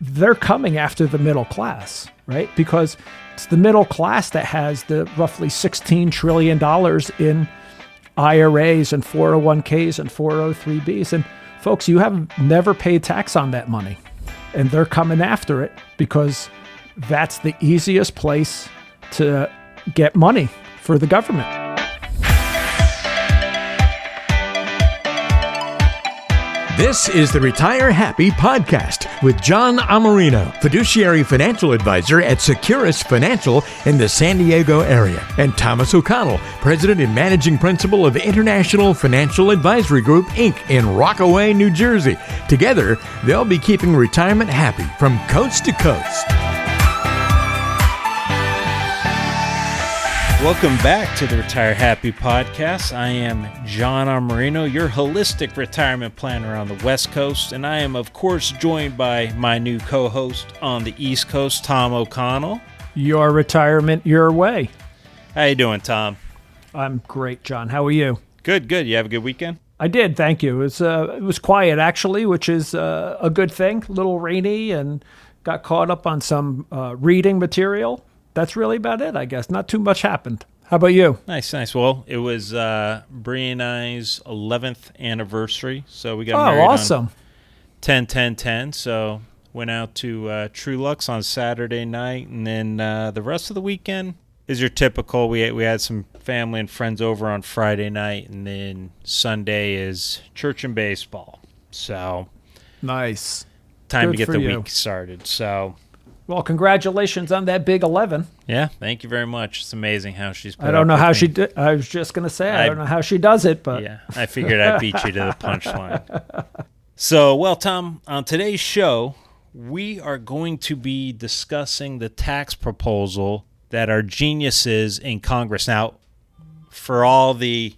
they're coming after the middle class, right? Because it's the middle class that has the roughly $16 trillion in IRAs and 401ks and 403bs. And folks, you have never paid tax on that money. And they're coming after it because that's the easiest place to get money for the government. This is the Retire Happy podcast with John Amarino, fiduciary financial advisor at Securus Financial in the San Diego area, and Thomas O'Connell, president and managing principal of International Financial Advisory Group, Inc. in Rockaway, New Jersey. Together, they'll be keeping retirement happy from coast to coast. Welcome back to the Retire Happy podcast. I am John Amarino, your holistic retirement planner on the West Coast, and I am, of course, joined by my new co host on the East Coast, Tom O'Connell. Your retirement your way. How you doing, Tom? I'm great, John. How are you? Good, good. You have a good weekend? I did, thank you. It was uh, it was quiet actually, which is uh, a good thing. A little rainy, and got caught up on some uh, reading material that's really about it, I guess. Not too much happened. How about you? Nice, nice. Well, it was uh, Brie and I's 11th anniversary, so we got oh, married awesome. on 10 10 10. So went out to uh, Truluck's on Saturday night, and then uh, the rest of the weekend is your typical. We we had some family and friends over on Friday night, and then Sunday is church and baseball. So nice. Time Good to get the you. week started. So Well, congratulations on that big 11. yeah, thank you very much. It's amazing how she's. Put I don't know how me. she did. I was just going to say, I, I- don't know how she does it, but Yeah, I figured I'd beat you to the punchline. So, well, Tom, on today's show, we are going to be discussing the tax proposal that our geniuses in Congress. Now, for all the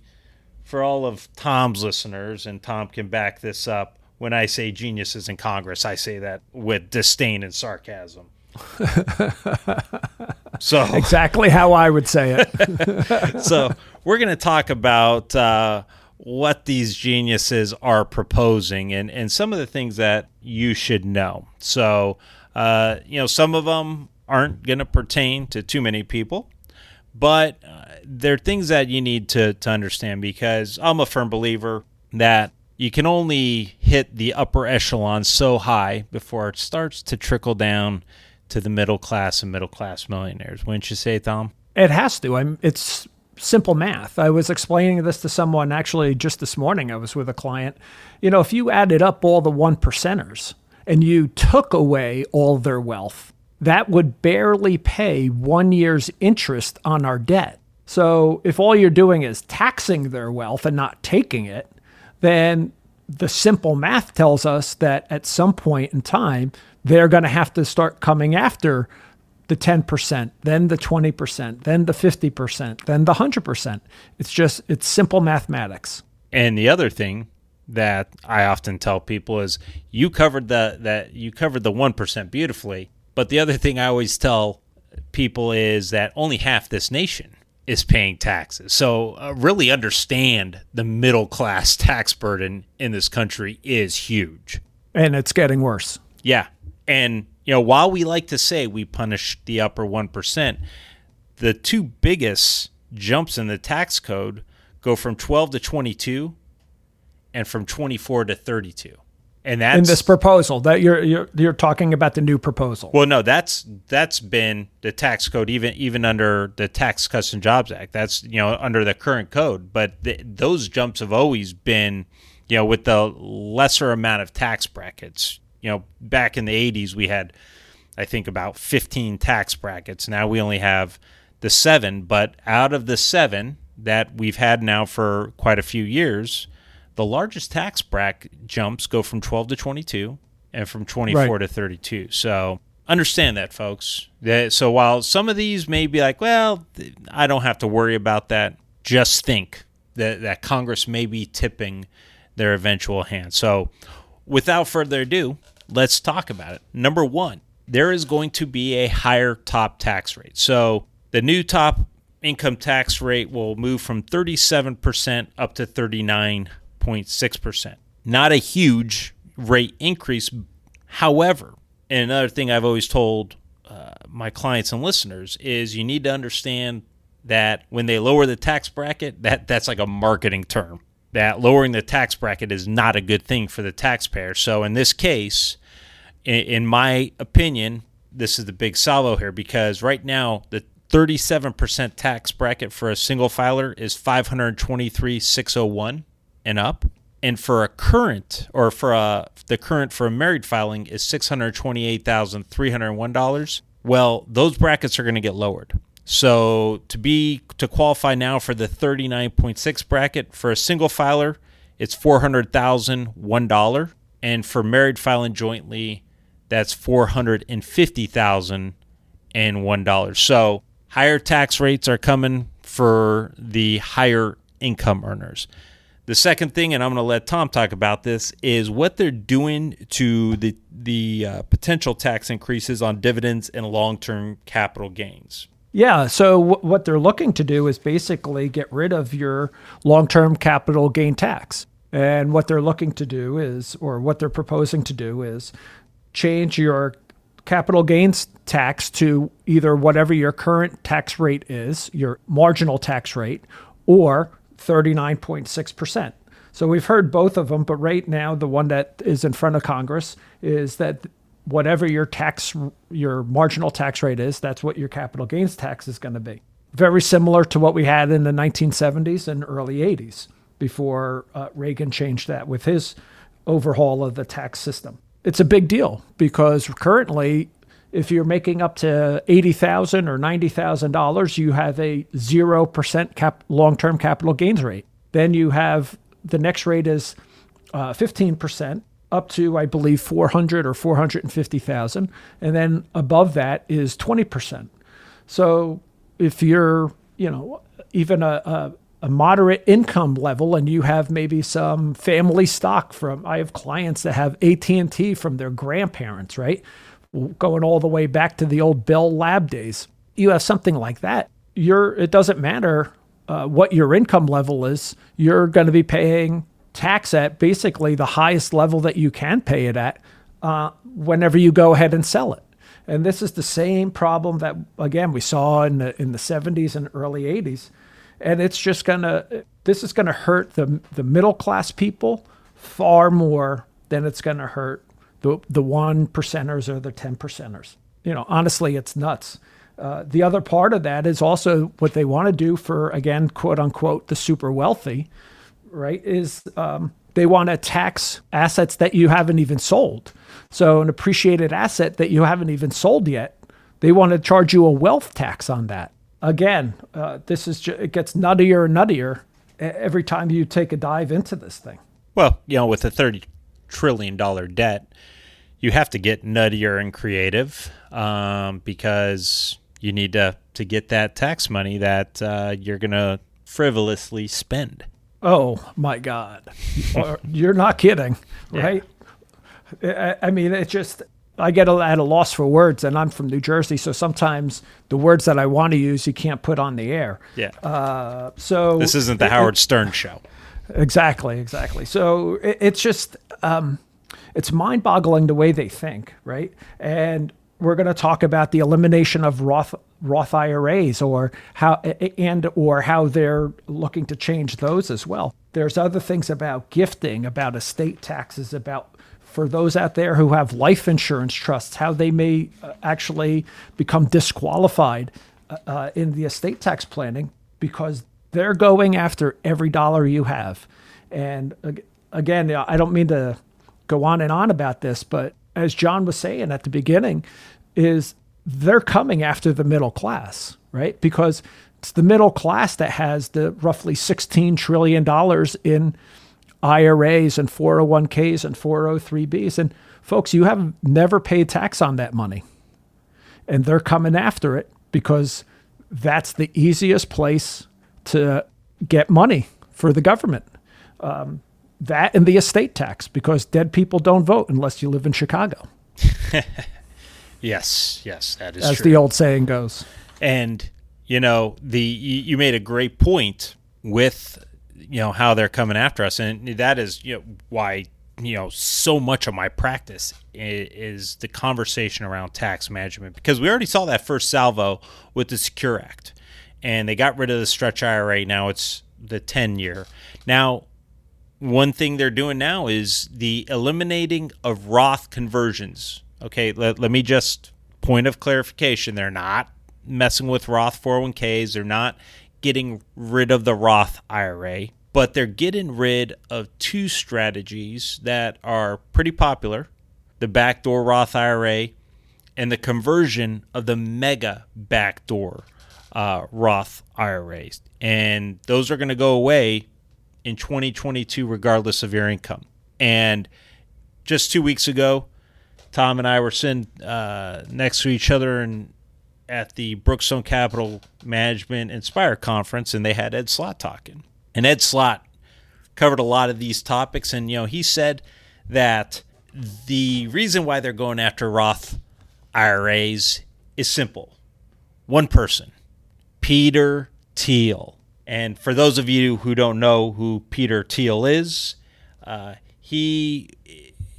for all of Tom's listeners, and Tom can back this up. When I say geniuses in Congress, I say that with disdain and sarcasm. so exactly how I would say it. so we're going to talk about uh, what these geniuses are proposing and, and some of the things that you should know. So, uh, you know, some of them aren't going to pertain to too many people, but uh, they're things that you need to, to understand because I'm a firm believer that you can only hit the upper echelon so high before it starts to trickle down to the middle class and middle class millionaires. Wouldn't you say, Tom? It has to. I'm. It's simple math. I was explaining this to someone actually just this morning. I was with a client. You know, if you added up all the one percenters and you took away all their wealth, that would barely pay one year's interest on our debt. So if all you're doing is taxing their wealth and not taking it, then the simple math tells us that at some point in time, they're going to have to start coming after the 10%, then the 20%, then the 50%, then the 100%. It's just, it's simple mathematics. And the other thing that I often tell people is you covered the that you covered the 1% beautifully, but the other thing I always tell people is that only half this nation is paying taxes. So uh, really understand the middle class tax burden in this country is huge. And it's getting worse. Yeah. And you know, while we like to say we punish the upper 1%, the two biggest jumps in the tax code go from 12 to 22 and from 24 to 32. And that's In this proposal that you're, you're, you're talking about the new proposal. well, no, that's that's been the tax code even even under the Tax Cuts and Jobs Act. That's you know under the current code, but th- those jumps have always been you know with the lesser amount of tax brackets. You know, back in the '80s, we had I think about 15 tax brackets. Now we only have the seven, but out of the seven that we've had now for quite a few years, the largest tax bracket jumps go from 12 to 22 and from 24 Right. to 32. So understand that, folks. So while some of these may be like, well, I don't have to worry about that, just think that, that Congress may be tipping their eventual hand. So without further ado, let's talk about it. Number one, there is going to be a higher top tax rate. So the new top income tax rate will move from 37% up to 39.6%. Not a huge rate increase. However, And another thing I've always told uh, my clients and listeners is you need to understand that when they lower the tax bracket, that that's like a marketing term. That lowering the tax bracket is not a good thing for the taxpayer. So in this case, in, in my opinion, this is the big salvo here because right now the 37% tax bracket for a single filer is 523,601 and up. And for a current or for a the current for a married filing is $628,301. Well, those brackets are going to get lowered. So to be to qualify now for the 39.6 bracket for a single filer, it's $400,001 and for married filing jointly that's $450,001. So higher tax rates are coming for the higher income earners. The second thing, and I'm going to let Tom talk about this, is what they're doing to the the uh, potential tax increases on dividends and long term capital gains. Yeah. So w- what they're looking to do is basically get rid of your long term capital gain tax. And what they're looking to do is, or what they're proposing to do is, change your capital gains tax to either whatever your current tax rate is, your marginal tax rate, or 39.6%. So we've heard both of them, but right now the one that is in front of Congress is that whatever your tax your marginal tax rate is, that's what your capital gains tax is going to be. Very similar to what we had in the 1970s and early 80s before uh, Reagan changed that with his overhaul of the tax system it's a big deal because currently if you're making up to 80,000 or ninety thousand dollars, you have a zero percent cap long-term capital gains rate. Then you have the next rate is uh, fifteen uh, percent up to I believe four hundred or four hundred and then above that is twenty percent. So if you're you know even a, a a moderate income level and you have maybe some family stock from I have clients that have AT&T from their grandparents, right? Going all the way back to the old Bell Lab days. You have something like that. You're it doesn't matter uh, what your income level is. You're going to be paying tax at basically the highest level that you can pay it at uh, whenever you go ahead and sell it. And this is the same problem that again we saw in the in the 70s and early 80s and it's just gonna this is gonna hurt the the middle class people far more than it's gonna hurt the the one percenters or the ten percenters. You know, honestly, it's nuts. Uh, the other part of that is also what they want to do for again, quote unquote, the super wealthy, right? Is um, they want to tax assets that you haven't even sold. So an appreciated asset that you haven't even sold yet, they want to charge you a wealth tax on that again, uh, this is just, it gets nuttier and nuttier every time you take a dive into this thing. Well, you know, with a thirty trillion dollar debt, you have to get nuttier and creative um, because you need to to get that tax money that uh, you're gonna frivolously spend. Oh my God, you're not kidding, right? Yeah. I mean, it just I get at a loss for words, and I'm from New Jersey, so sometimes the words that I want to use you can't put on the air. Yeah. Uh, so this isn't the it, Howard Stern show. Exactly, exactly. So it, it's just um, it's mind-boggling the way they think, right? And we're going to talk about the elimination of Roth Roth IRAs or how and or how they're looking to change those as well. There's other things about gifting, about estate taxes, about for those out there who have life insurance trusts, how they may uh, actually become disqualified uh, uh, in the estate tax planning because they're going after every dollar you have. And again, I don't mean to go on and on about this, but as John was saying at the beginning, is they're coming after the middle class, right? Because it's the middle class that has the roughly $16 trillion in IRAs and 401ks and 403bs. And folks, you have never paid tax on that money. And they're coming after it because that's the easiest place to get money for the government. Um, that and the estate tax because dead people don't vote unless you live in Chicago. yes, yes, that is as true. the old saying goes. And you know, the you made a great point with you know how they're coming after us, and that is you know why you know so much of my practice is, the conversation around tax management because we already saw that first salvo with the Secure Act, and they got rid of the stretch IRA. Now it's the ten year. Now, one thing they're doing now is the eliminating of Roth conversions. Okay, let, let me just point of clarification: they're not messing with Roth 401ks. They're not getting rid of the Roth IRA but they're getting rid of two strategies that are pretty popular the backdoor Roth IRA and the conversion of the mega backdoor uh, Roth IRAs. And those are going to go away in 2022, regardless of your income. And just two weeks ago, Tom and I were sitting uh, next to each other and at the Brookstone Capital Management Inspire conference, and they had Ed Slott talking. And Ed Slott covered a lot of these topics, and you know he said that the reason why they're going after Roth IRAs is simple: one person, Peter Thiel. And for those of you who don't know who Peter Thiel is, uh, he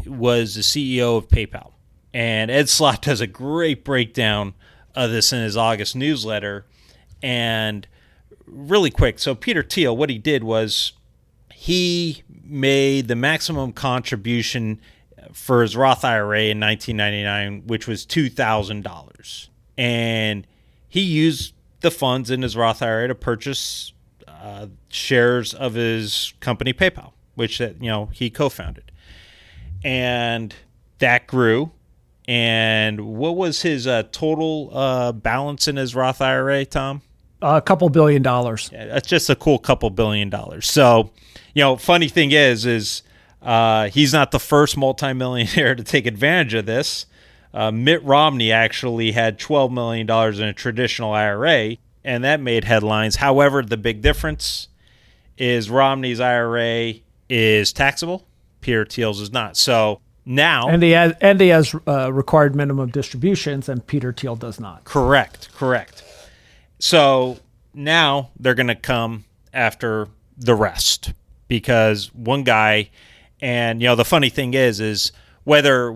was the CEO of PayPal. And Ed Slott does a great breakdown of this in his August newsletter. And really quick. So Peter Thiel, what he did was he made the maximum contribution for his Roth IRA in 1999, which was $2,000. And he used the funds in his Roth IRA to purchase uh, shares of his company PayPal, which that you know he co-founded, and that grew. And what was his uh, total uh, balance in his Roth IRA, Tom? a couple billion dollars. Yeah, that's just a cool couple billion dollars. So, you know, funny thing is, is uh, he's not the first multimillionaire to take advantage of this. Uh, Mitt Romney actually had $12 million in a traditional IRA, and that made headlines. However, the big difference is Romney's IRA is taxable, Peter Thiel's is not. So now. And he has, and he has uh, required minimum distributions, and Peter Thiel does not. Correct, correct. So now they're going to come after the rest because one guy, and you know, the funny thing is, is whether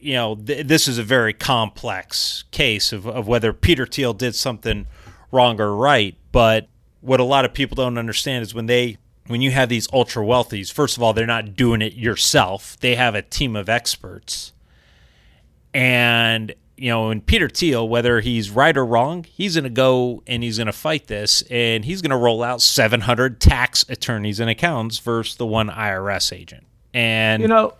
you know th- this is a very complex case of, of whether Peter Thiel did something wrong or right. But what a lot of people don't understand is when they when you have these ultra wealthies, first of all, they're not doing it yourself. They have a team of experts. And you know, and Peter Thiel, whether he's right or wrong, he's going to go and he's going to fight this, and he's going to roll out 700 tax attorneys and accountants versus the one IRS agent. And you know,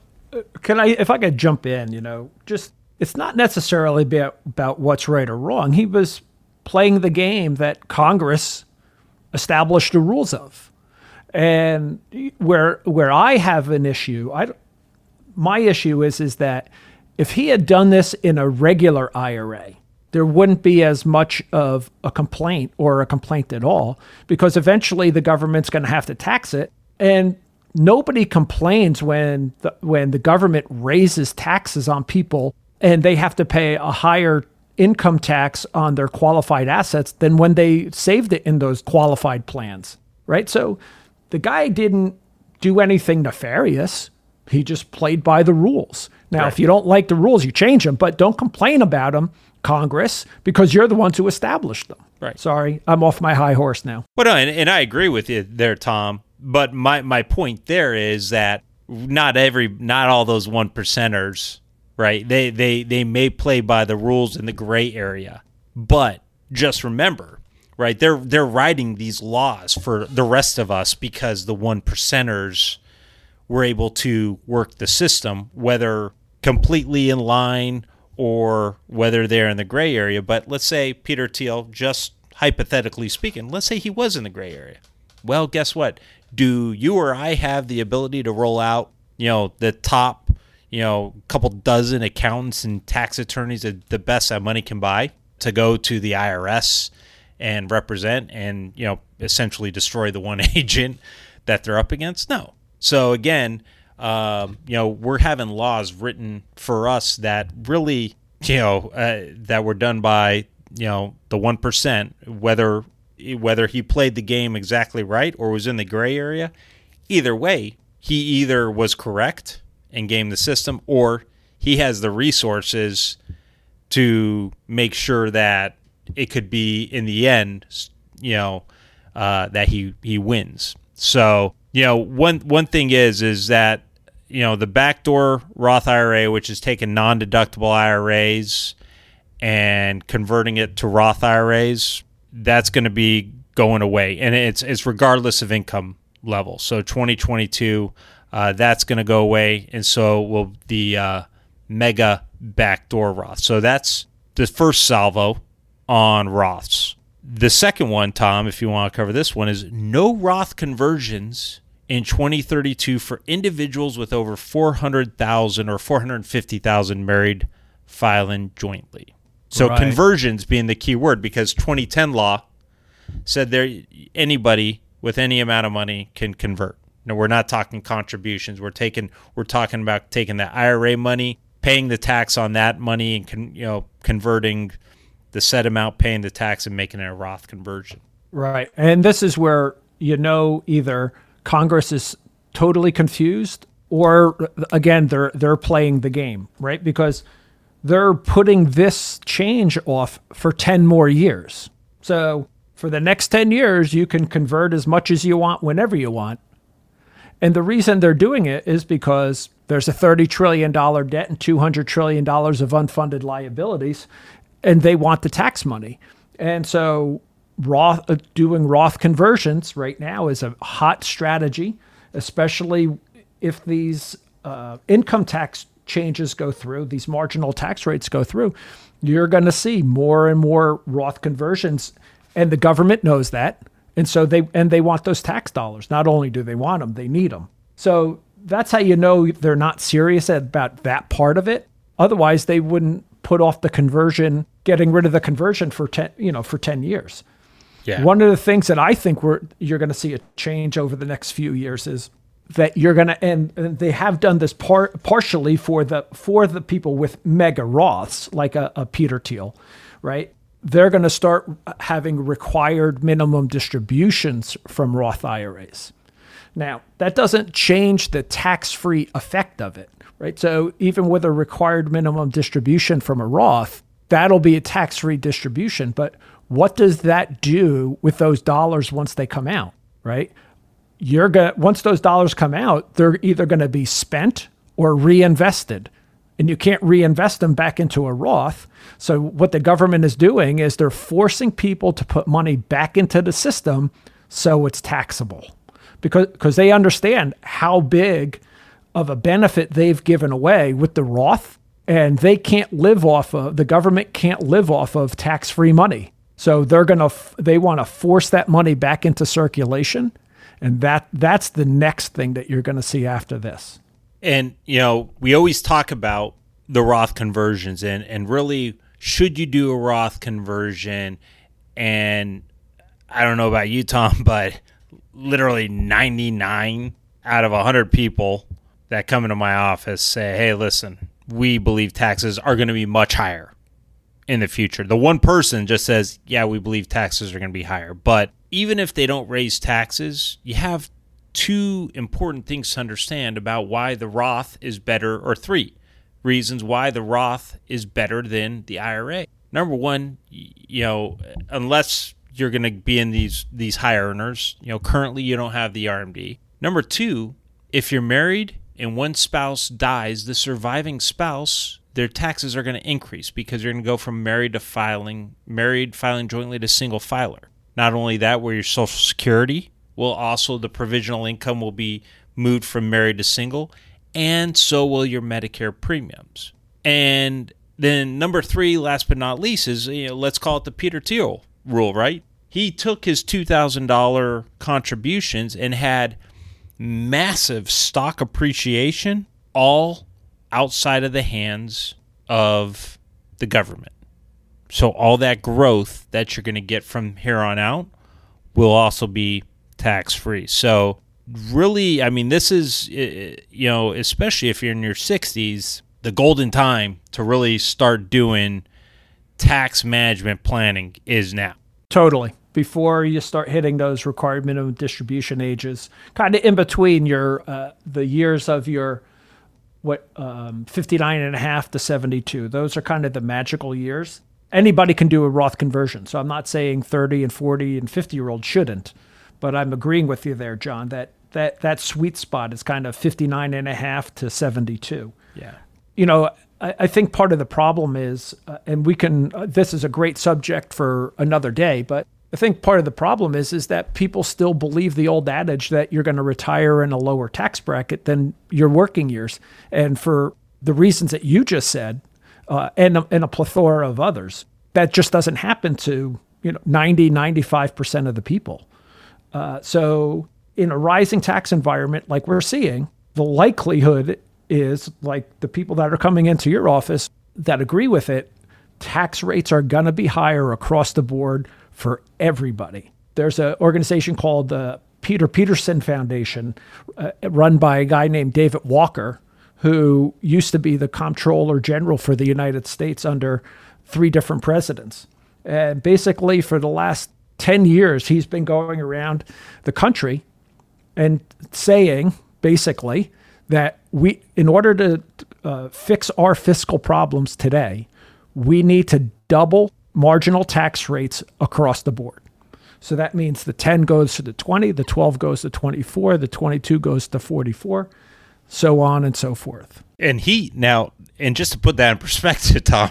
can I, if I could jump in, you know, just it's not necessarily about, about what's right or wrong. He was playing the game that Congress established the rules of, and where where I have an issue, I my issue is is that if he had done this in a regular IRA, there wouldn't be as much of a complaint or a complaint at all because eventually the government's going to have to tax it. And nobody complains when the, when the government raises taxes on people and they have to pay a higher income tax on their qualified assets than when they saved it in those qualified plans right? So the guy didn't do anything nefarious he just played by the rules now, right. if you don't like the rules, you change them, but don't complain about them, Congress, because you're the ones who established them. Right. Sorry, I'm off my high horse now. But uh, and, and I agree with you there, Tom. But my my point there is that not every, not all those one percenters, right? They they they may play by the rules in the gray area, but just remember, right? They're they're writing these laws for the rest of us because the one percenters were able to work the system, whether completely in line or whether they're in the gray area. But let's say Peter Thiel, just hypothetically speaking, let's say he was in the gray area. Well, guess what? Do you or I have the ability to roll out, you know, the top, you know, couple dozen accountants and tax attorneys the best that money can buy to go to the IRS and represent and, you know, essentially destroy the one agent that they're up against? No. So again, um, you know, we're having laws written for us that really, you know, uh, that were done by you know the one percent, whether whether he played the game exactly right or was in the gray area. Either way, he either was correct and game the system, or he has the resources to make sure that it could be in the end, you know, uh, that he he wins. So you know, one one thing is is that you know the backdoor Roth IRA, which is taking non-deductible IRAs and converting it to Roth IRAs, that's going to be going away, and it's it's regardless of income level. So 2022, uh, that's going to go away, and so will the uh, mega backdoor Roth. So that's the first salvo on Roths. The second one, Tom, if you want to cover this one, is no Roth conversions in 2032 for individuals with over 400,000 or 450,000 married filing jointly. So right. conversions being the key word because 2010 law said there anybody with any amount of money can convert. No, we're not talking contributions. We're taking we're talking about taking the IRA money, paying the tax on that money, and con, you know converting the set amount, paying the tax, and making it a Roth conversion. Right, and this is where you know either Congress is totally confused, or again they're they're playing the game, right? Because they're putting this change off for ten more years. So for the next 10 years, you can convert as much as you want whenever you want. And the reason they're doing it is because there's a $30 trillion debt and $200 trillion of unfunded liabilities, and they want the tax money. And so, Roth, uh, doing Roth conversions right now is a hot strategy, especially if these uh, income tax changes go through, these marginal tax rates go through. You're going to see more and more Roth conversions and the government knows that. And so they and they want those tax dollars. Not only do they want them, they need them. So that's how you know they're not serious about that part of it. Otherwise, they wouldn't put off the conversion, getting rid of the conversion for 10, you know, for 10 years. Yeah. One of the things that I think we're you're going to see a change over the next few years is that you're going to and, and, they have done this part partially for the for the people with mega Roths like a, a Peter Thiel, right? they're going to start having required minimum distributions from Roth IRAs. Now, that doesn't change the tax free effect of it, right? So, even with a required minimum distribution from a Roth, that'll be a tax free distribution. But what does that do with those dollars once they come out, right? You're going to, once those dollars come out, they're either going to be spent or reinvested and you can't reinvest them back into a Roth. So what the government is doing is they're forcing people to put money back into the system so it's taxable. Because because they understand how big of a benefit they've given away with the Roth and they can't live off of the government can't live off of tax-free money. So they're to they want to force that money back into circulation and that that's the next thing that you're going to see after this. And you know, we always talk about the Roth conversions and and really should you do a Roth conversion and I don't know about you Tom, but literally 99 out of 100 people that come into my office say, "Hey, listen, we believe taxes are going to be much higher in the future." The one person just says, "Yeah, we believe taxes are going to be higher." But even if they don't raise taxes, you have two important things to understand about why the Roth is better, or three reasons why the Roth is better than the IRA. Number one, you know, unless you're going to be in these these high earners, you know, currently you don't have the RMD. Number two, if you're married and one spouse dies, the surviving spouse their taxes are going to increase because you're going to go from married to filing married filing jointly to single filer. Not only that, where your Social Security will also the provisional income will be moved from married to single, and so will your Medicare premiums. And then number three, last but not least, is you know, let's call it the Peter Thiel rule, right? He took his two thousand dollar contributions and had massive stock appreciation, all outside of the hands of the government. So all that growth that you're going to get from here on out will also be tax free. So really, I mean, this is you know, especially if you're in your 60s, the golden time to really start doing tax management planning is now. Totally. Before you start hitting those required minimum distribution ages, kind of in between your uh, the years of your what um, 59 and a half to 72. Those are kind of the magical years. Anybody can do a Roth conversion. So I'm not saying 30 and 40 and 50 year olds shouldn't, but I'm agreeing with you there, John, that that, that sweet spot is kind of 59 and a half to 72. Yeah. You know, I, I think part of the problem is, uh, and we can, uh, this is a great subject for another day, but I think part of the problem is is that people still believe the old adage that you're going to retire in a lower tax bracket than your working years, and for the reasons that you just said, uh, and and a plethora of others, that just doesn't happen to you know 90 95 percent of the people. Uh, so in a rising tax environment like we're seeing, the likelihood is like the people that are coming into your office that agree with it, tax rates are going to be higher across the board for everybody. There's an organization called the Peter Peterson Foundation, uh, run by a guy named David Walker, who used to be the comptroller general for the United States under three different presidents. And basically, for the last 10 years, he's been going around the country and saying, basically, that we, in order to uh, fix our fiscal problems today, we need to double marginal tax rates across the board. So that means the 10 goes to the 20, the 12 goes to 24, the 22 goes to 44, so on and so forth. And he now, and just to put that in perspective, Tom,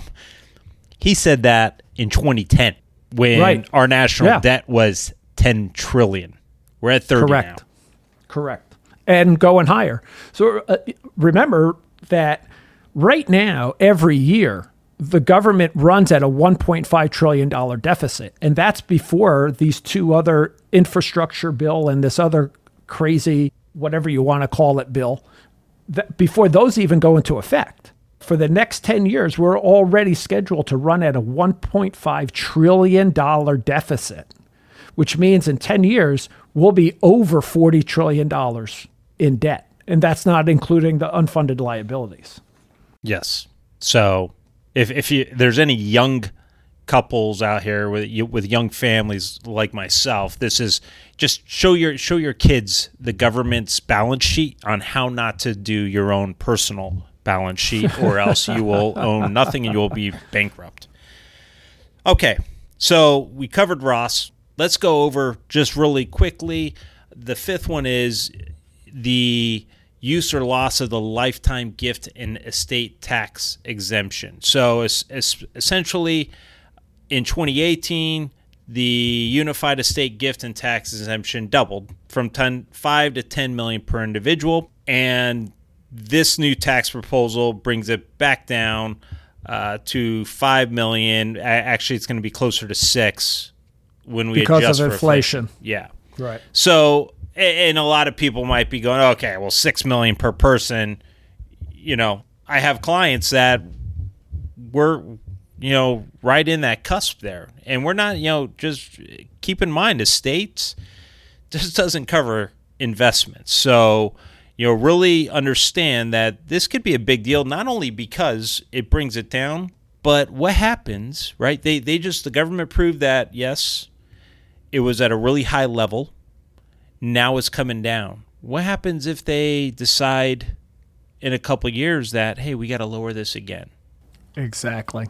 he said that in 2010 when right. our national yeah. debt was 10 trillion. We're at 30 Correct. now. Correct. And going higher. So uh, remember that right now, every year, the government runs at a $1.5 trillion deficit. And that's before these two other infrastructure bill and this other crazy, whatever you want to call it, bill, before those even go into effect. For the next 10 years, we're already scheduled to run at a $1.5 trillion deficit, which means in 10 years, we'll be over $40 trillion in debt. And that's not including the unfunded liabilities. Yes. So if if you there's any young couples out here with with young families like myself, this is just show your show your kids the government's balance sheet on how not to do your own personal balance sheet, or else you will own nothing and you will be bankrupt. Okay, so we covered Roths. Let's go over just really quickly. The fifth one is the use or loss of the lifetime gift and estate tax exemption. So, essentially, in 2018, the unified estate gift and tax exemption doubled from 10, 5 to 10 million per individual. And this new tax proposal brings it back down uh, to 5 million. Actually, it's going to be closer to 6 when we because adjust of inflation. inflation. Yeah. Right. So and a lot of people might be going, okay, well, six million per person. You know, I have clients that we're, you know, right in that cusp there, and we're not, you know, just keep in mind, estates just doesn't cover investments, so you know, really understand that this could be a big deal, not only because it brings it down, but what happens, right? They they just the government proved that yes, it was at a really high level now it's coming down. What happens if they decide in a couple years that hey, we got to lower this again? Exactly.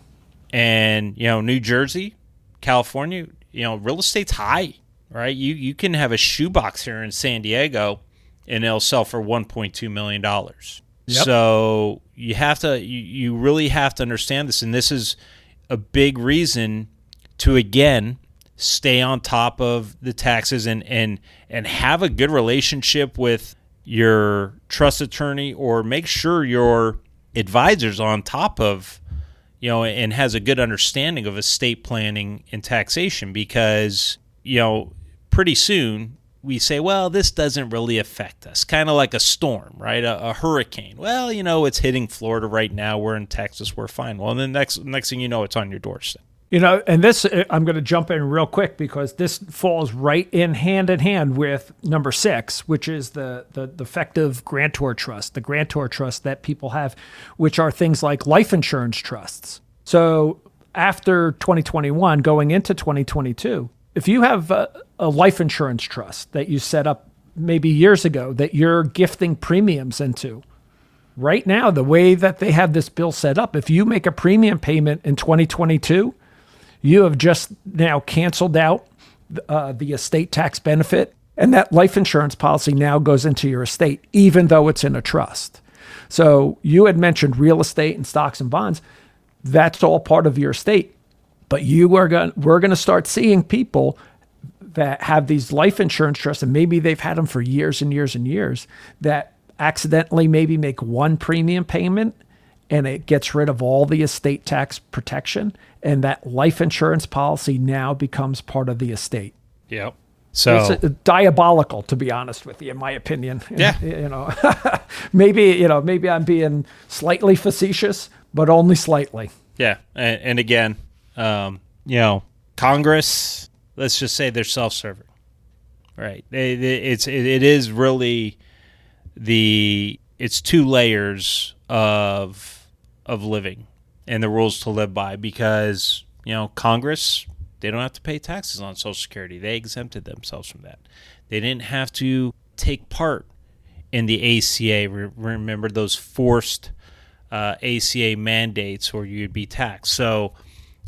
And you know, New Jersey, California, you know, real estate's high, right? You you can have a shoebox here in San Diego, and it'll sell for 1.2 million dollars. Yep. So you have to you, you really have to understand this, and this is a big reason to again stay on top of the taxes and and and have a good relationship with your trust attorney or make sure your advisor's on top of you know and has a good understanding of estate planning and taxation because you know pretty soon we say well this doesn't really affect us. Kind of like a storm right? A, a, hurricane. Well you know it's hitting florida right now. We're in texas. We're fine. Well and then next next thing you know it's on your doorstep you know, and this, uh, I'm going to jump in real quick because this falls right in hand in hand with number six, which is the, the, the effective grantor trust, the grantor trust that people have, which are things like life insurance trusts. So after 2021, going into 2022, if you have a, a life insurance trust that you set up maybe years ago that you're gifting premiums into, right now, the way that they have this bill set up, if you make a premium payment in 2022, you have just now canceled out uh, the estate tax benefit, and that life insurance policy now goes into your estate, even though it's in a trust. So you had mentioned real estate and stocks and bonds. That's all part of your estate. But you are going we're going to start seeing people that have these life insurance trusts and maybe they've had them for years and years and years that accidentally maybe make one premium payment and it gets rid of all the estate tax protection and that life insurance policy now becomes part of the estate. Yep. So it's diabolical, to be honest with you, in my opinion. Yeah. You know, maybe you know, maybe I'm being slightly facetious, but only slightly. Yeah, and, and again, um, you know, Congress. Let's just say they're self-serving, right? It, it's it, it is really the it's two layers of of living and the rules to live by because you know Congress they don't have to pay taxes on Social Security. They exempted themselves from that. They didn't have to take part in the ACA. Remember those forced uh, ACA mandates where you'd be taxed. So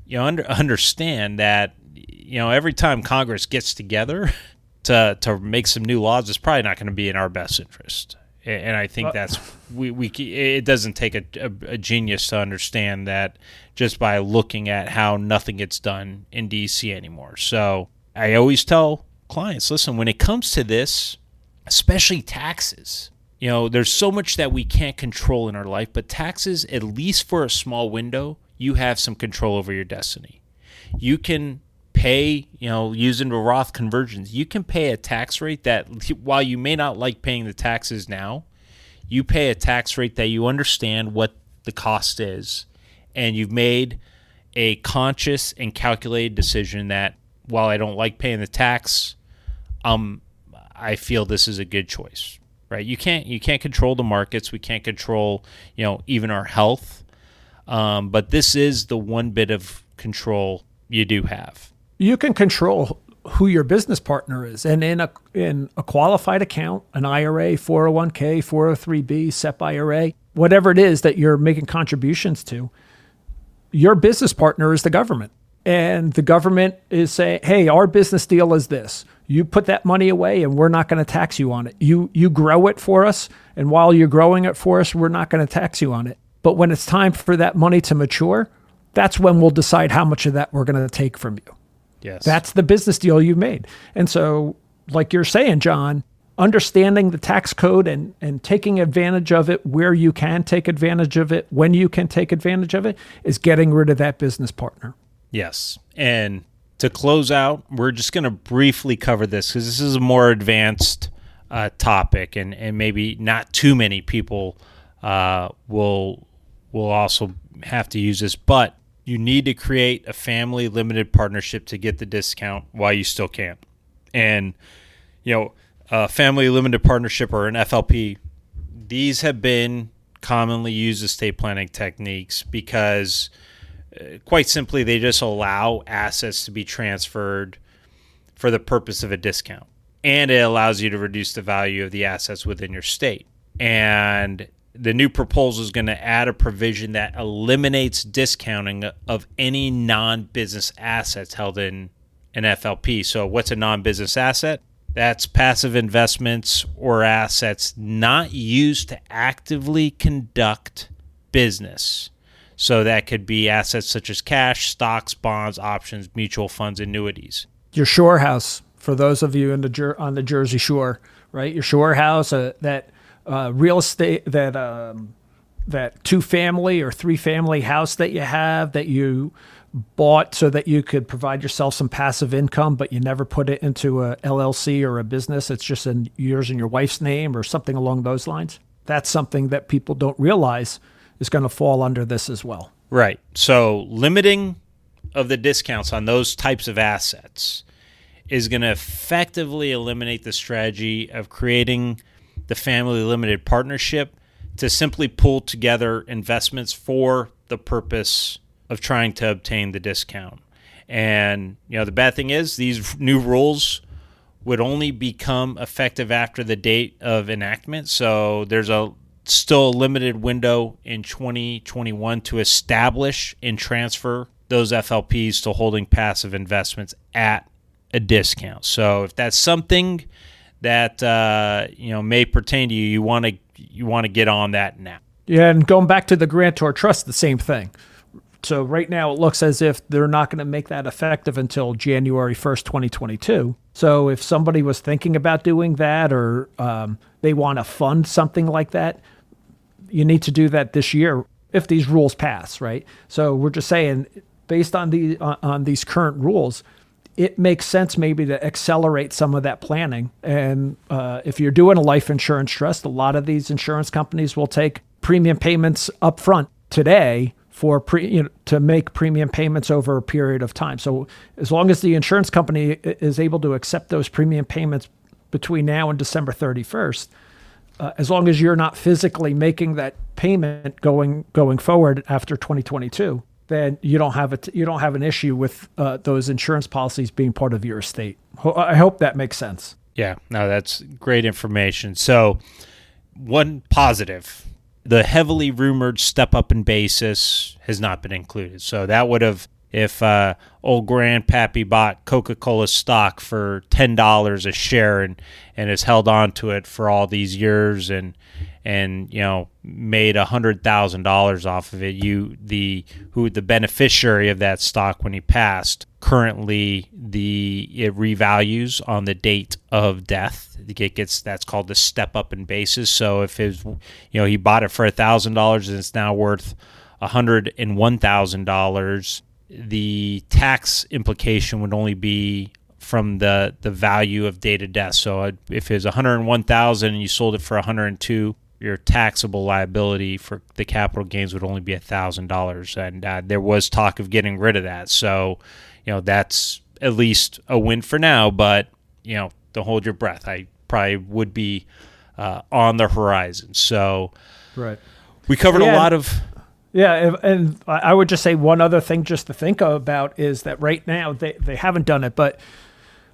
you know, under, understand that you know every time Congress gets together to to make some new laws, it's probably not going to be in our best interest. And I think uh, that's we, we it doesn't take a, a, a genius to understand that just by looking at how nothing gets done in DC anymore. So I always tell clients, listen, when it comes to this, especially taxes, you know, there's so much that we can't control in our life, but taxes, at least for a small window, you have some control over your destiny. You can pay, you know, using the Roth conversions, you can pay a tax rate that while you may not like paying the taxes now, you pay a tax rate that you understand what the cost is and you've made a conscious and calculated decision that while I don't like paying the tax, um I feel this is a good choice. Right? You can't you can't control the markets, we can't control, you know, even our health. Um, but this is the one bit of control you do have you can control who your business partner is. And in a in a qualified account, an IRA, 401k, 403b, SEP IRA, whatever it is that you're making contributions to, your business partner is the government. And the government is saying, "Hey, our business deal is this. You put that money away and we're not going to tax you on it. You you grow it for us, and while you're growing it for us, we're not going to tax you on it. But when it's time for that money to mature, that's when we'll decide how much of that we're going to take from you." Yes. That's the business deal you've made. And so, like you're saying, John, understanding the tax code and, and taking advantage of it where you can take advantage of it, when you can take advantage of it, is getting rid of that business partner. Yes. And to close out, we're just going to briefly cover this because this is a more advanced uh, topic, and, and maybe not too many people uh, will will also have to use this. But you need to create a family limited partnership to get the discount while you still can. And, you know, a family limited partnership or an FLP, these have been commonly used estate planning techniques because, uh, quite simply, they just allow assets to be transferred for the purpose of a discount. And it allows you to reduce the value of the assets within your state. And the new proposal is going to add a provision that eliminates discounting of any non-business assets held in an FLP. So, what's a non-business asset? That's passive investments or assets not used to actively conduct business. So that could be assets such as cash, stocks, bonds, options, mutual funds, annuities. Your shore house, for those of you in the on the Jersey Shore, right? Your shore house uh, that uh, real estate that um, that two family or three family house that you have that you bought so that you could provide yourself some passive income, but you never put it into a LLC or a business. It's just in yours and your wife's name or something along those lines. That's something that people don't realize is going to fall under this as well. Right. So limiting of the discounts on those types of assets is going to effectively eliminate the strategy of creating the family limited partnership to simply pull together investments for the purpose of trying to obtain the discount. And you know the bad thing is these new rules would only become effective after the date of enactment. So there's a still a limited window in 2021 to establish and transfer those FLPs to holding passive investments at a discount. So if that's something that uh, you know may pertain to you, you want to you want to get on that now. Yeah, and going back to the grantor trust, the same thing. So right now it looks as if they're not going to make that effective until January 1st, 2022. So if somebody was thinking about doing that or um, they want to fund something like that, you need to do that this year if these rules pass, right? So we're just saying, based on the on, on these current rules, it makes sense maybe to accelerate some of that planning. And uh, if you're doing a life insurance trust, a lot of these insurance companies will take premium payments up front today for pre, you know, to make premium payments over a period of time. So as long as the insurance company is able to accept those premium payments between now and December 31st, uh, as long as you're not physically making that payment going going forward after 2022, then you don't have a you don't have an issue with uh, those insurance policies being part of your estate. Ho- I hope that makes sense. Yeah, no, that's great information. So, one positive the heavily rumored step up in basis has not been included. So that would have if uh, old grandpappy bought coca-cola stock for $10 a share and, and has held on to it for all these years and and you know made $100000 off of it you the who the beneficiary of that stock when he passed currently the it revalues on the date of death. It gets that's called the step up in basis. So if his you know he bought it for $1000 and it's now worth $101000 the tax implication would only be from the the value of data death. So uh, if it's 101,000 and you sold it for 102, your taxable liability for the capital gains would only be thousand dollars, and uh, there was talk of getting rid of that. So, you know, that's at least a win for now. But you know, don't hold your breath. I probably would be uh, on the horizon. So, right, we covered yeah. a lot of yeah, and I would just say one other thing just to think about is that right now they, they haven't done it, but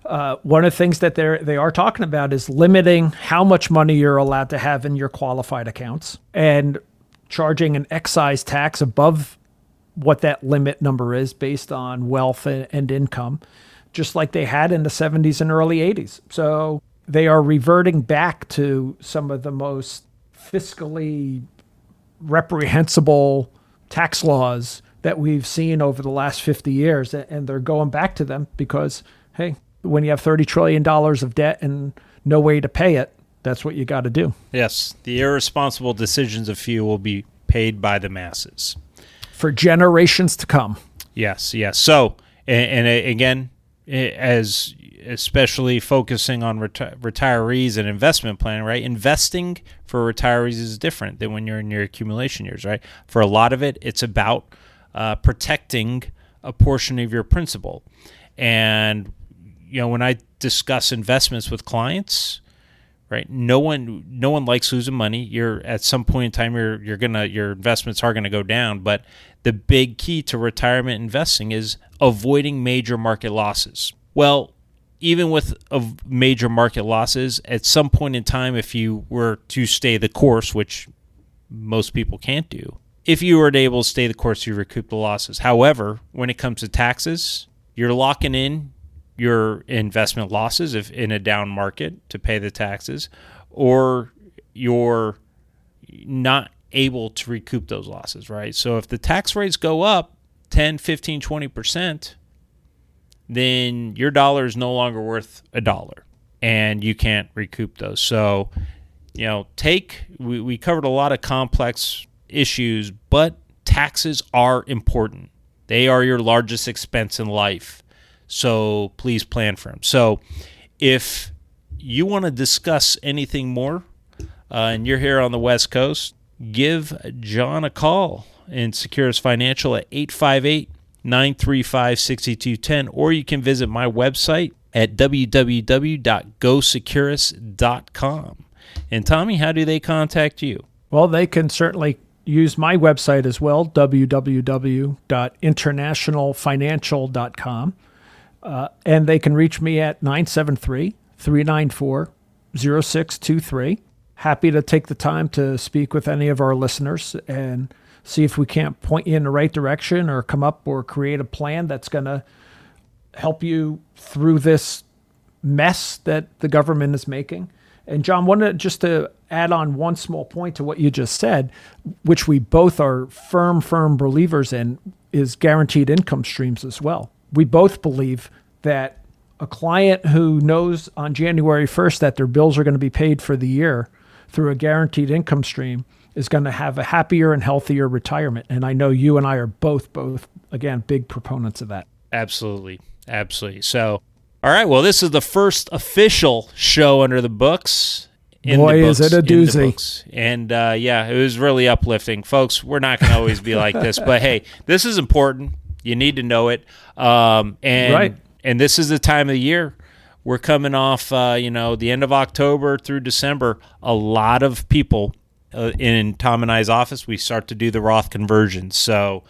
uh, one of the things that they're they are talking about is limiting how much money you're allowed to have in your qualified accounts and charging an excise tax above what that limit number is based on wealth and income, just like they had in the 70s and early 80s. So they are reverting back to some of the most fiscally reprehensible tax laws that we've seen over the last 50 years. And they're going back to them because, hey, when you have $30 trillion of debt and no way to pay it, that's what you got to do. Yes. The irresponsible decisions of few will be paid by the masses for generations to come. Yes. Yes. So, and, and again, as especially focusing on reti- retirees and investment planning, right? Investing for retirees is different than when you're in your accumulation years, right? For a lot of it, it's about uh, protecting a portion of your principal. And, you know, when I discuss investments with clients, right? No one no one likes losing money. You're at some point in time you're you're gonna your investments are gonna go down. But the big key to retirement investing is avoiding major market losses. Well even with major market losses, at some point in time, if you were to stay the course, which most people can't do, if you were able to stay the course, you recoup the losses. However, when it comes to taxes, you're locking in your investment losses if in a down market to pay the taxes, or you're not able to recoup those losses, right? So if the tax rates go up 10, 15, 20%, then your dollar is no longer worth a dollar and you can't recoup those. So, you know, take, we, we covered a lot of complex issues, but taxes are important. They are your largest expense in life. So please plan for him. So if you want to discuss anything more uh, and you're here on the West Coast, give John a call in Securus Financial at 858 935 6210, or you can visit my website at www.gosecurus.com. And Tommy, how do they contact you? Well, they can certainly use my website as well, www.internationalfinancial.com. Uh, and they can reach me at 973 394 0623. happy to take the time to speak with any of our listeners and see if we can't point you in the right direction or come up or create a plan that's going to help you through this mess that the government is making. And John, wanted just to add on one small point to what you just said, which we both are firm, firm believers in, is guaranteed income streams as well. We both believe that a client who knows on January 1st that their bills are going to be paid for the year through a guaranteed income stream is going to have a happier and healthier retirement. And I know you and I are both, both, again, big proponents of that. Absolutely. Absolutely. So, all right. Well, this is the first official show under the books. Boy, books, is it a doozy. And uh, yeah, it was really uplifting. Folks, we're not going to always be like this, but hey, this is important. You need to know it. Um, and, right. and this is the time of the year. We're coming off, uh, you know, the end of October through December. A lot of people uh, in Tom and I's office, we start to do the Roth conversion. So,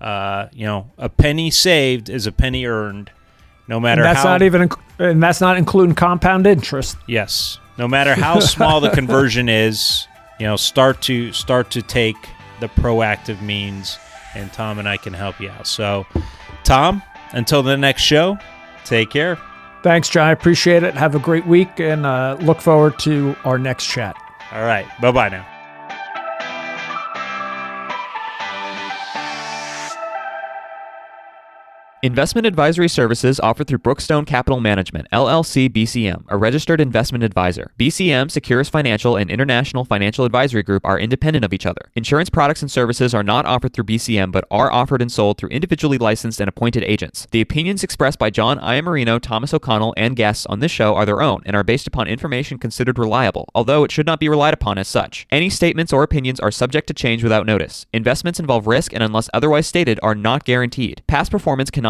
uh, you know, a penny saved is a penny earned no matter and that's how, not even and that's not including compound interest. Yes. No matter how small the conversion is, you know, start to start to take the proactive means and Tom and I can help you out. So, Tom, until the next show, take care. Thanks, John. I appreciate it. Have a great week and uh, look forward to our next chat. All right. Bye bye now. Investment advisory services offered through Brookstone Capital Management, LLC BCM, a registered investment advisor. BCM, Securus Financial, and International Financial Advisory Group are independent of each other. Insurance products and services are not offered through BCM but are offered and sold through individually licensed and appointed agents. The opinions expressed by John Iamarino, Thomas O'Connell, and guests on this show are their own and are based upon information considered reliable, although it should not be relied upon as such. Any statements or opinions are subject to change without notice. Investments involve risk and, unless otherwise stated, are not guaranteed. Past performance cannot